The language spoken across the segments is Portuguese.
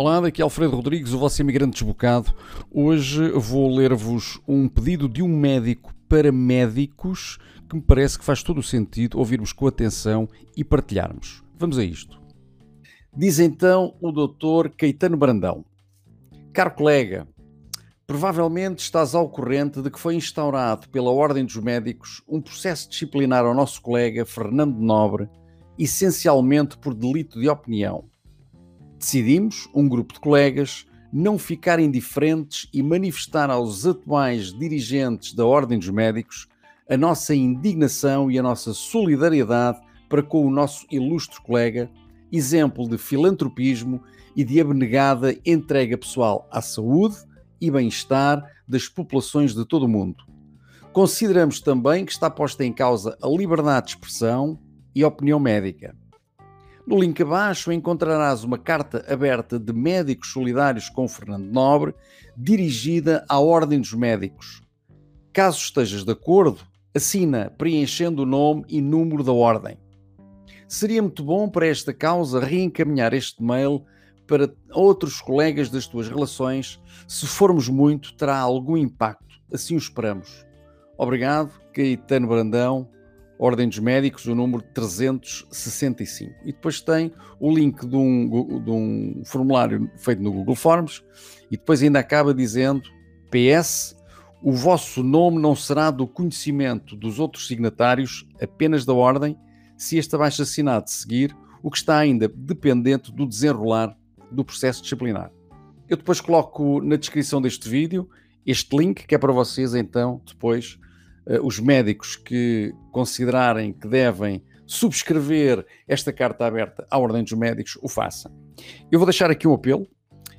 Olá, daqui é Alfredo Rodrigues, o vosso imigrante desbocado. Hoje vou ler-vos um pedido de um médico para médicos que me parece que faz todo o sentido ouvirmos com atenção e partilharmos. Vamos a isto. Diz então o Dr. Caetano Brandão: Caro colega, provavelmente estás ao corrente de que foi instaurado pela Ordem dos Médicos um processo disciplinar ao nosso colega Fernando Nobre, essencialmente por delito de opinião Decidimos, um grupo de colegas, não ficar indiferentes e manifestar aos atuais dirigentes da Ordem dos Médicos a nossa indignação e a nossa solidariedade para com o nosso ilustre colega, exemplo de filantropismo e de abnegada entrega pessoal à saúde e bem-estar das populações de todo o mundo. Consideramos também que está posta em causa a liberdade de expressão e opinião médica. No link abaixo encontrarás uma carta aberta de médicos solidários com Fernando Nobre, dirigida à Ordem dos Médicos. Caso estejas de acordo, assina preenchendo o nome e número da Ordem. Seria muito bom para esta causa reencaminhar este mail para outros colegas das tuas relações. Se formos muito, terá algum impacto. Assim o esperamos. Obrigado, Caetano Brandão Ordem dos Médicos, o número 365. E depois tem o link de um, de um formulário feito no Google Forms e depois ainda acaba dizendo PS, o vosso nome não será do conhecimento dos outros signatários, apenas da ordem, se este abaixo assinado seguir, o que está ainda dependente do desenrolar do processo disciplinar. Eu depois coloco na descrição deste vídeo este link, que é para vocês então depois os médicos que considerarem que devem subscrever esta carta aberta à Ordem dos Médicos o façam. Eu vou deixar aqui um apelo.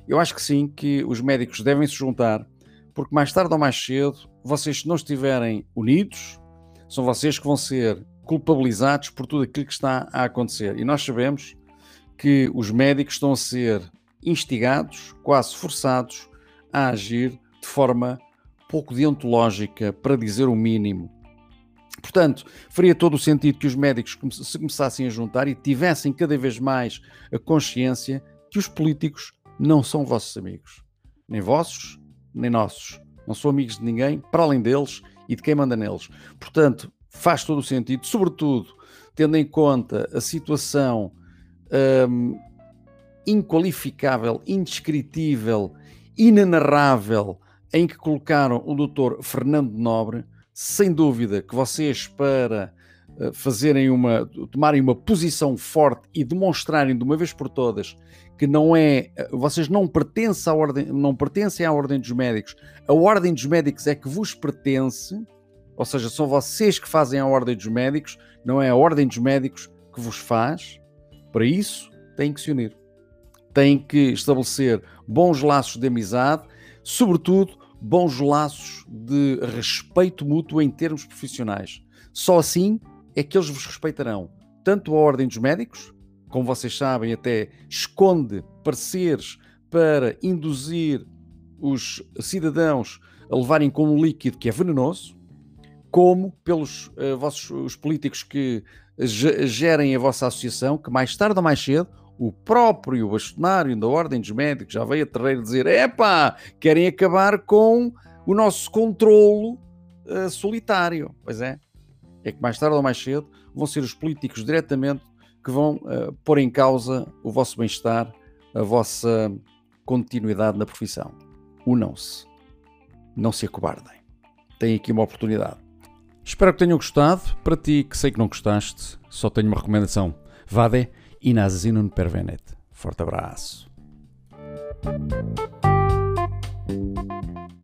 Eu acho que sim, que os médicos devem se juntar, porque mais tarde ou mais cedo, vocês, se não estiverem unidos, são vocês que vão ser culpabilizados por tudo aquilo que está a acontecer. E nós sabemos que os médicos estão a ser instigados, quase forçados, a agir de forma pouco deontológica, para dizer o mínimo. Portanto, faria todo o sentido que os médicos se começassem a juntar e tivessem cada vez mais a consciência que os políticos não são vossos amigos. Nem vossos, nem nossos. Não são amigos de ninguém, para além deles e de quem manda neles. Portanto, faz todo o sentido, sobretudo tendo em conta a situação hum, inqualificável, indescritível, inenarrável em que colocaram o Dr. Fernando Nobre, sem dúvida que vocês para eh, fazerem uma, tomarem uma posição forte e demonstrarem de uma vez por todas que não é, eh, vocês não pertencem à ordem, não pertencem à ordem dos médicos, a ordem dos médicos é que vos pertence, ou seja, são vocês que fazem a ordem dos médicos, não é a ordem dos médicos que vos faz. Para isso, têm que se unir. Têm que estabelecer bons laços de amizade, sobretudo bons laços de respeito mútuo em termos profissionais. Só assim é que eles vos respeitarão. Tanto a Ordem dos Médicos, como vocês sabem, até esconde pareceres para induzir os cidadãos a levarem com um líquido que é venenoso, como pelos uh, vossos os políticos que gerem a vossa associação, que mais tarde ou mais cedo o próprio bastonário da Ordem dos Médicos já veio a terreiro dizer: epá, querem acabar com o nosso controlo uh, solitário. Pois é, é que mais tarde ou mais cedo vão ser os políticos diretamente que vão uh, pôr em causa o vosso bem-estar, a vossa continuidade na profissão. Unam-se, não se acobardem. Têm aqui uma oportunidade. Espero que tenham gostado. Para ti, que sei que não gostaste, só tenho uma recomendação. Vade na Zinon Pervenet. Forte abraço.